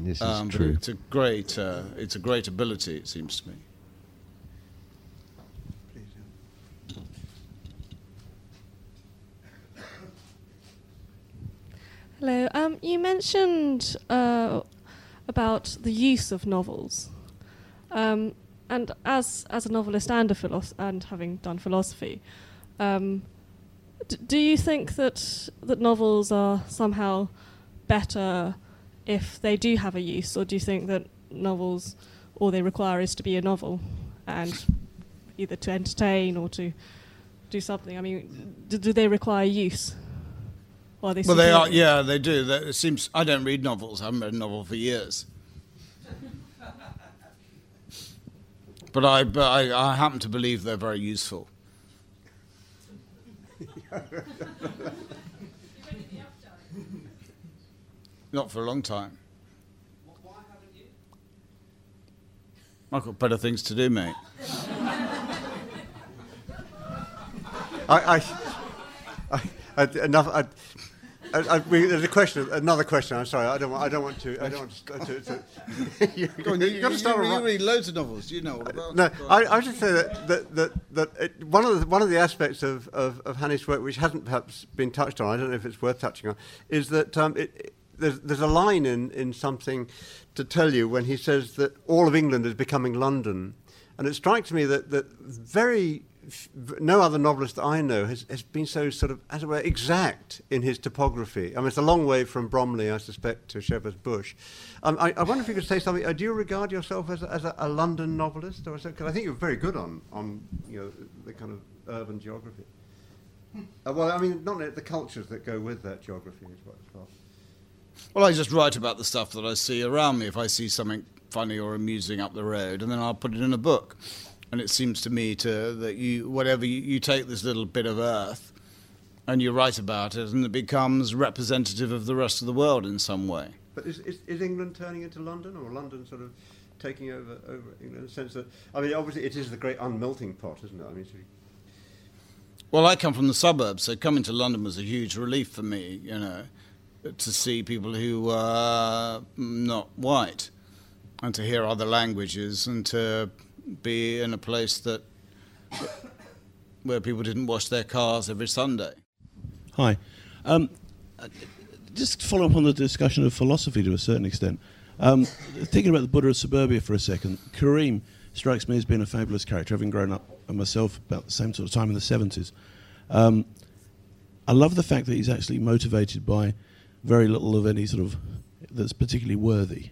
This is um, true. It's a great, uh, it's a great ability, it seems to me. Hello. Um, you mentioned uh, about the use of novels. Um, and as as a novelist and a philosopher, and having done philosophy, um, d- do you think that that novels are somehow better if they do have a use, or do you think that novels all they require is to be a novel and either to entertain or to do something? I mean, do they require use? Are they well, they are. Yeah, they do. They, it seems. I don't read novels. I haven't read a novel for years. But I, but I, I happen to believe they're very useful. Not for a long time. Why haven't you? I've got better things to do, mate. I, I, I, I, enough. I, I, I, we, there's a question. Another question. I'm sorry. I don't want. I don't want to. I don't want to. to, to you, Go on, you, you, got to start you, you read loads of novels. You know about No. I, I just say that that that, that it, one of the one of the aspects of, of, of Hanif's work, which hasn't perhaps been touched on, I don't know if it's worth touching on, is that um, it, it- there's there's a line in, in something to tell you when he says that all of England is becoming London, and it strikes me that that very no other novelist that I know has, has been so sort of, as it were, exact in his topography. I mean, it's a long way from Bromley, I suspect, to Shepherd's Bush. Um, I, I wonder if you could say something. Uh, do you regard yourself as a, as a, a London novelist, or because I think you're very good on on you know the kind of urban geography. Uh, well, I mean, not the cultures that go with that geography. As well. Well, I just write about the stuff that I see around me. If I see something funny or amusing up the road, and then I'll put it in a book. And it seems to me to that you, whatever you, you take this little bit of earth, and you write about it, and it becomes representative of the rest of the world in some way. But is, is, is England turning into London, or London sort of taking over over England in the sense that I mean, obviously it is the great unmelting pot, isn't it? I mean, Well, I come from the suburbs, so coming to London was a huge relief for me, you know, to see people who were not white and to hear other languages and to be in a place that where people didn't wash their cars every Sunday. Hi. Um, just follow up on the discussion of philosophy to a certain extent. Um, thinking about the Buddha of suburbia for a second, Karim strikes me as being a fabulous character, having grown up myself about the same sort of time in the 70s. Um, I love the fact that he's actually motivated by very little of any sort of that's particularly worthy.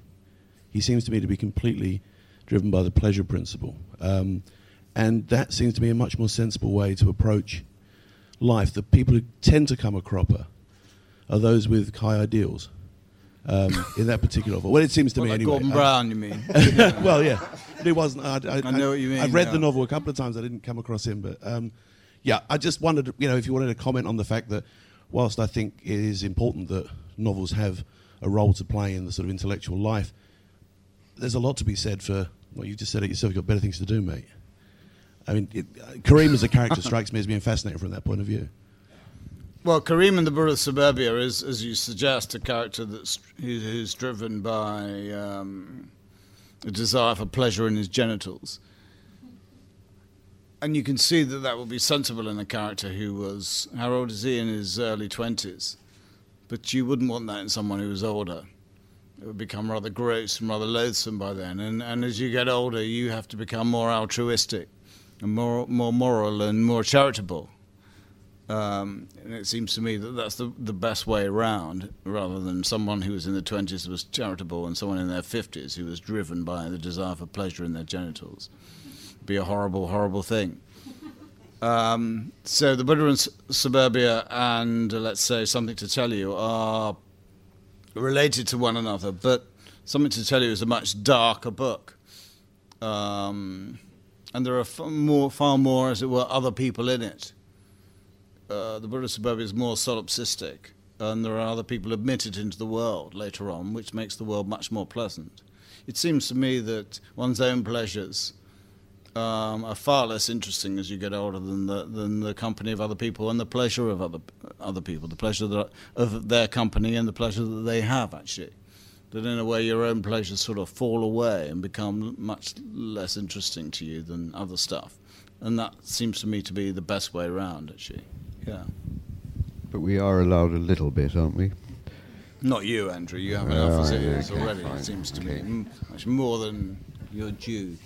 He seems to me to be completely driven by the pleasure principle. Um, and that seems to be a much more sensible way to approach life. The people who tend to come a cropper are those with high ideals. Um, in that particular novel, well, it seems to Well, me like anyway. Gordon Brown, you mean? well, yeah, but it wasn't. I, I, I know what you mean, I've read yeah. the novel a couple of times. I didn't come across him, but um, yeah, I just wondered, you know, if you wanted to comment on the fact that whilst I think it is important that novels have a role to play in the sort of intellectual life, there's a lot to be said for. Well, you just said it yourself. You've got better things to do, mate. I mean, it, uh, Karim as a character strikes me as being fascinating from that point of view. Well, Karim in the Buddha of Suburbia is, as you suggest, a character that's who's driven by um, a desire for pleasure in his genitals, and you can see that that would be sensible in a character who was how old is he in his early twenties, but you wouldn't want that in someone who was older. It become rather gross and rather loathsome by then, and, and as you get older, you have to become more altruistic, and more more moral and more charitable. Um, and it seems to me that that's the, the best way around, rather than someone who was in their 20s was charitable and someone in their 50s who was driven by the desire for pleasure in their genitals. Be a horrible, horrible thing. Um, so the Buddha S- Suburbia and, uh, let's say, Something to Tell You are related to one another, but Something to Tell You is a much darker book. Um, and there are far more, far more, as it were, other people in it uh, the Buddha Suburbia is more solipsistic, and there are other people admitted into the world later on, which makes the world much more pleasant. It seems to me that one's own pleasures um, are far less interesting as you get older than the than the company of other people and the pleasure of other other people, the pleasure that, of their company and the pleasure that they have actually. That in a way your own pleasures sort of fall away and become much less interesting to you than other stuff, and that seems to me to be the best way around actually. Yeah. But we are allowed a little bit, aren't we? Not you, Andrew. You have Oh, enough as it is already. fine, It seems to okay. me much more than you're due.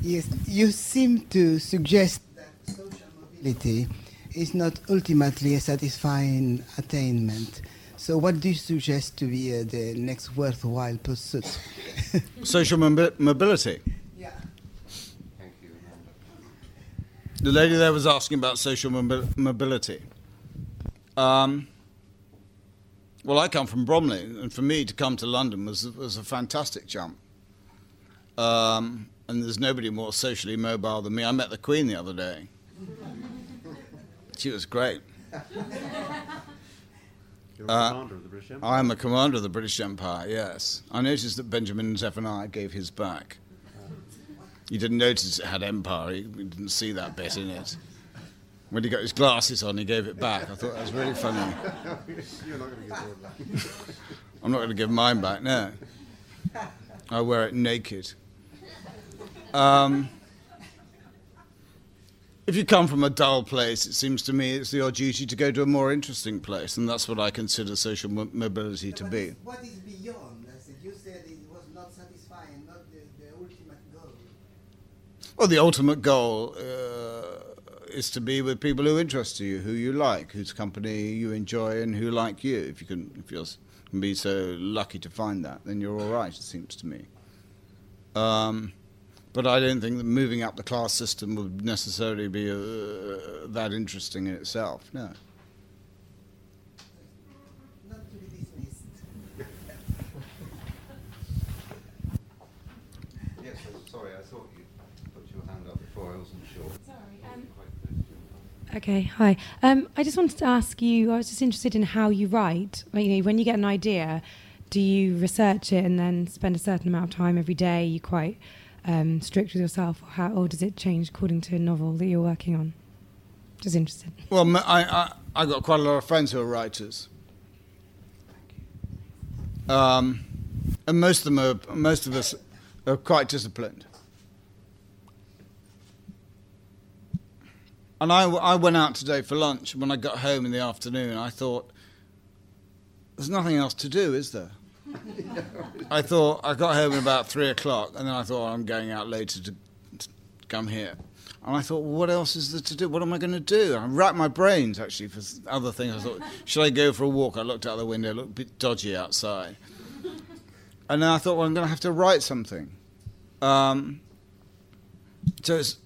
Yes, you seem to suggest that social mobility is not ultimately a satisfying attainment. So, what do you suggest to be uh, the next worthwhile pursuit? Social mobi- mobility. Yeah. Thank you. The lady there was asking about social mobi- mobility. Um, well, I come from Bromley, and for me to come to London was was a fantastic jump. Um, and there's nobody more socially mobile than me. I met the Queen the other day. She was great. You're a Uh, commander of the British Empire. I am a commander of the British Empire, yes. I noticed that Benjamin Zephaniah gave his back. You didn't notice it had empire, he didn't see that bit in it. When he got his glasses on, he gave it back. I thought that was really funny. You're not going to bored of that. I'm not going to give mine back, no. I wear it naked. Um, if you come from a dull place, it seems to me it's your duty to go to a more interesting place, and that's what I consider social mo- mobility to be. What is beyond? As you said it was not satisfying, not the, the ultimate goal. Well, the ultimate goal uh, is to be with people who interest you, who you like, whose company you enjoy, and who like you. If you can, if you're can be so lucky to find that, then you're all right. It seems to me. Um, but I don't think that moving up the class system would necessarily be uh, that interesting in itself. No. Not to be dismissed. Yes, sorry, I thought you put your hand up before, I wasn't sure. Sorry, um, Okay, hi. Um, I just wanted to ask you. I was just interested in how you write. Like, you know, when you get an idea, do you research it and then spend a certain amount of time every day? you quite um, strict with yourself, or how, or does it change according to a novel that you're working on? Just interested. Well, I, I, I got quite a lot of friends who are writers. Um, and most of them are, most of us are quite disciplined. And I, I went out today for lunch. When I got home in the afternoon, I thought, there's nothing else to do, is there? I thought, I got home at about three o'clock, and then I thought, I'm going out later to, to come here. And I thought, well, what else is there to do? What am I going to do? I racked my brains, actually, for other things. I thought, should I go for a walk? I looked out the window, it looked a bit dodgy outside. And then I thought, well, I'm going to have to write something. Um, so it's,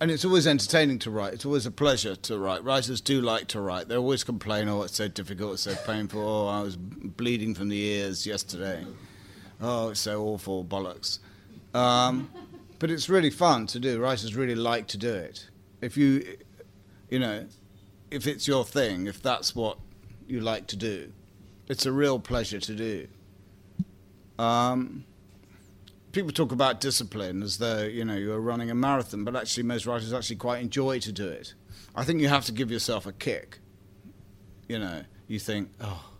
and it's always entertaining to write. It's always a pleasure to write. Writers do like to write. They always complain, oh, it's so difficult, it's so painful. Oh, I was bleeding from the ears yesterday. Oh, it's so awful, bollocks. Um, but it's really fun to do. Writers really like to do it. If you, you know, if it's your thing, if that's what you like to do, it's a real pleasure to do. Um, people talk about discipline as though you know you're running a marathon, but actually most writers actually quite enjoy to do it. I think you have to give yourself a kick. You know, you think, oh,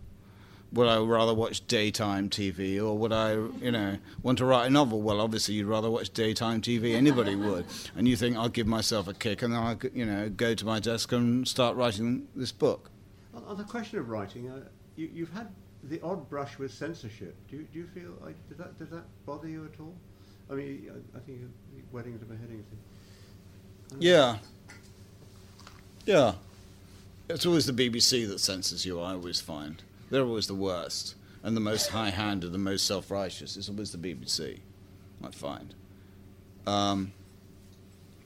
would I rather watch daytime TV or would I, you know, want to write a novel? Well, obviously you'd rather watch daytime TV. Anybody would. And you think I'll give myself a kick, and then I, you know, go to my desk and start writing this book. On, the question of writing, uh, you, you've had the odd brush with censorship. Do you, do you feel like, does that does that bother you at all? I mean, I, I think weddings are beheadings. Yeah. Yeah. It's always the BBC that censors you, I always find. They're always the worst. And the most high handed, the most self righteous. It's always the BBC, I find. Um,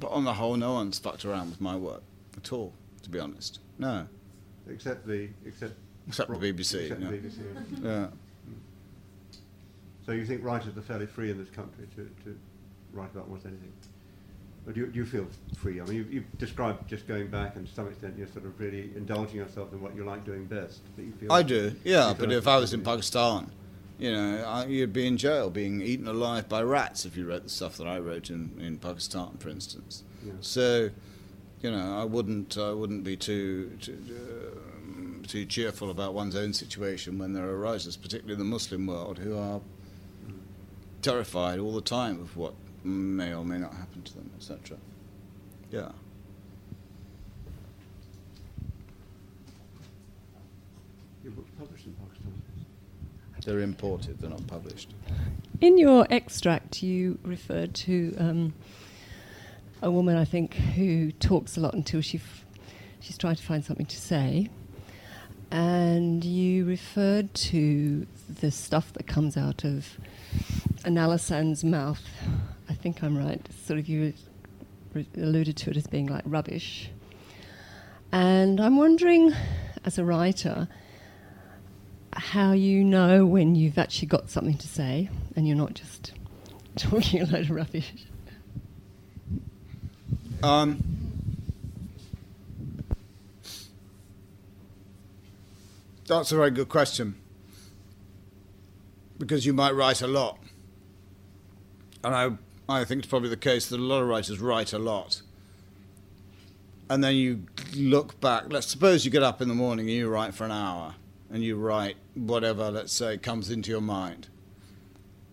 but on the whole, no one's fucked around with my work at all, to be honest. No. Except the except Except the BBC. Except the BBC. Yeah. So you think writers are fairly free in this country to, to write about almost anything? Or do you, do you feel free? I mean, you've, you've described just going back, and to some extent, you're sort of really indulging yourself in what you like doing best. But you feel I do, yeah. But if I was in Pakistan, you know, I, you'd be in jail, being eaten alive by rats if you wrote the stuff that I wrote in, in Pakistan, for instance. Yeah. So, you know, I wouldn't, I wouldn't be too, too, uh, too cheerful about one's own situation when there are writers, particularly in the Muslim world, who are terrified all the time of what may or may not happen to them, etc. Yeah. Your book's published in Pakistan. They're imported, they're not published. in your extract, you referred to um, a woman, I think, who talks a lot until she f- she's trying to find something to say. And you referred to the stuff that comes out of Analysand's mouth. I think I'm right. Sort of you re- alluded to it as being like rubbish. And I'm wondering, as a writer, how you know when you've actually got something to say and you're not just talking a load of rubbish. Um, that's a very good question. Because you might write a lot. And I, I think it's probably the case that a lot of writers write a lot. And then you look back. Let's suppose you get up in the morning and you write for an hour. And you write whatever, let's say, comes into your mind.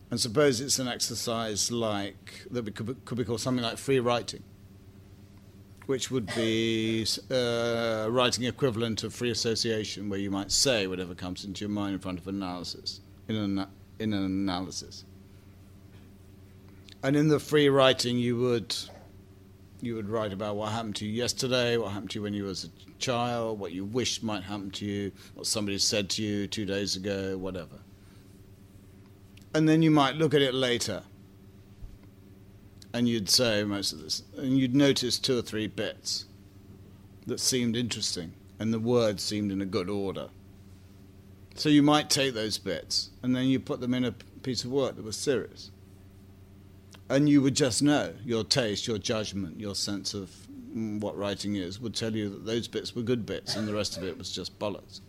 And suppose it's an exercise like, that could be, could be called something like free writing which would be uh, writing equivalent of free association, where you might say whatever comes into your mind in front of analysis, in an, in an analysis. And in the free writing, you would you would write about what happened to you yesterday, what happened to you when you was a child, what you wished might happen to you, what somebody said to you two days ago, whatever. And then you might look at it later and you'd say most of this, and you'd notice two or three bits that seemed interesting, and the words seemed in a good order. So you might take those bits, and then you put them in a piece of work that was serious. And you would just know your taste, your judgment, your sense of mm, what writing is would tell you that those bits were good bits, and the rest of it was just bollocks.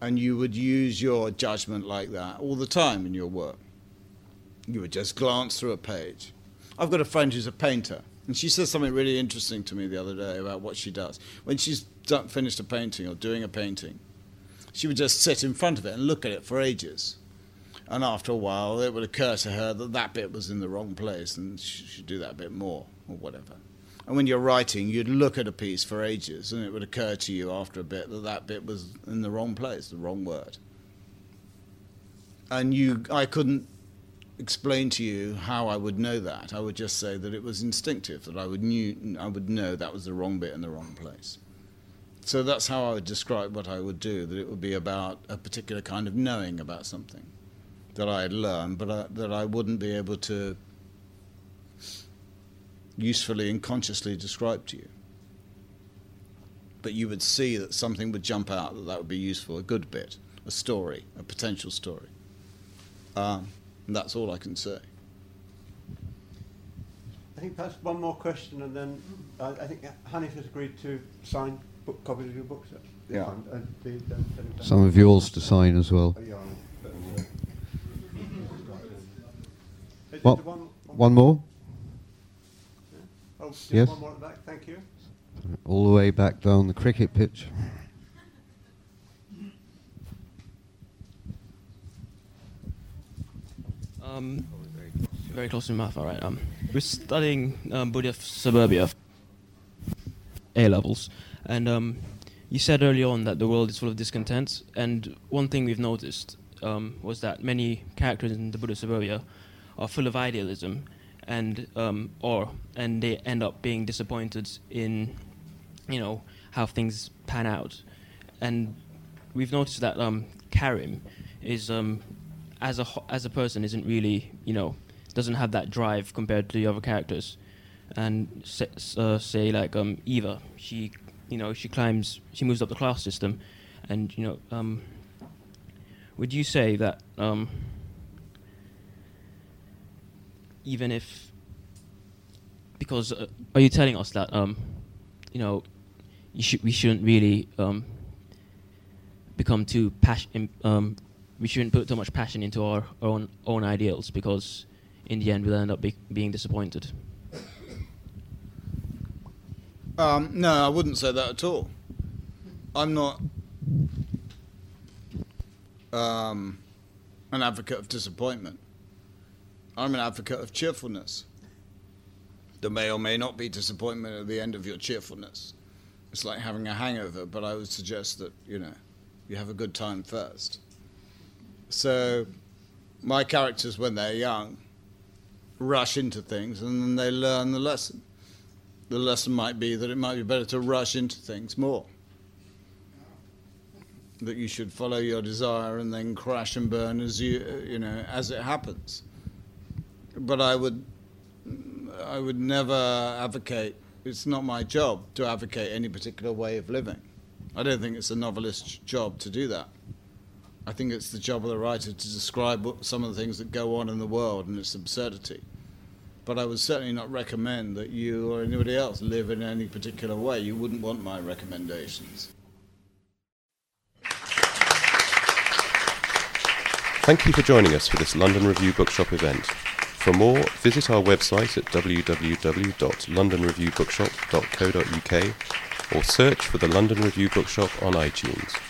And you would use your judgment like that all the time in your work. You would just glance through a page I've got a friend who's a painter, and she says something really interesting to me the other day about what she does. When she's done, finished a painting or doing a painting, she would just sit in front of it and look at it for ages. And after a while, it would occur to her that that bit was in the wrong place and she should do that bit more or whatever. And when you're writing, you'd look at a piece for ages and it would occur to you after a bit that that bit was in the wrong place, the wrong word. And you, I couldn't explain to you how I would know that. I would just say that it was instinctive, that I would knew I would know that was the wrong bit in the wrong place. So that's how I would describe what I would do. That it would be about a particular kind of knowing about something that I had learned, but I, that I wouldn't be able to usefully and consciously describe to you. But you would see that something would jump out that that would be useful, a good bit, a story, a potential story. Um, and that's all I can say. I think perhaps one more question, and then uh, I think Hanif has agreed to sign book copies of your books. Yeah. Uh, the, the, the, Some of yours to sign as well. What? One, One more? Oh, Yes. one more at the back. Thank you. All the way back down the cricket pitch. Um, very close to mouth. All right. Um, we're studying um, Buddha suburbia, A levels, and um, you said early on that the world is full of discontent. And one thing we've noticed um, was that many characters in the Buddha suburbia are full of idealism, and um, or and they end up being disappointed in, you know, how things pan out. And we've noticed that um, Karim is um, as a as a person isn't really you know doesn't have that drive compared to the other characters, and uh, say like um, Eva, she you know she climbs she moves up the class system, and you know um, would you say that um, even if because uh, are you telling us that um, you know you should we shouldn't really um, become too passionate um, we shouldn't put too much passion into our own own ideals because in the end we'll end up be- being disappointed. Um, no, I wouldn't say that at all. I'm not um, an advocate of disappointment. I'm an advocate of cheerfulness. There may or may not be disappointment at the end of your cheerfulness. It's like having a hangover, but I would suggest that, you know, you have a good time first. So my characters, when they're young, rush into things and then they learn the lesson. The lesson might be that it might be better to rush into things more. That you should follow your desire and then crash and burn as you, you know, as it happens. But I would, I would never advocate. It's not my job to advocate any particular way of living. I don't think it's a novelist's job to do that. I think it's the job of the writer to describe what, some of the things that go on in the world and its absurdity. But I would certainly not recommend that you or anybody else live in any particular way. You wouldn't want my recommendations. Thank you for joining us for this London Review Bookshop event. For more, visit our website at www.londonreviewbookshop.co.uk or search for the London Review Bookshop on iTunes.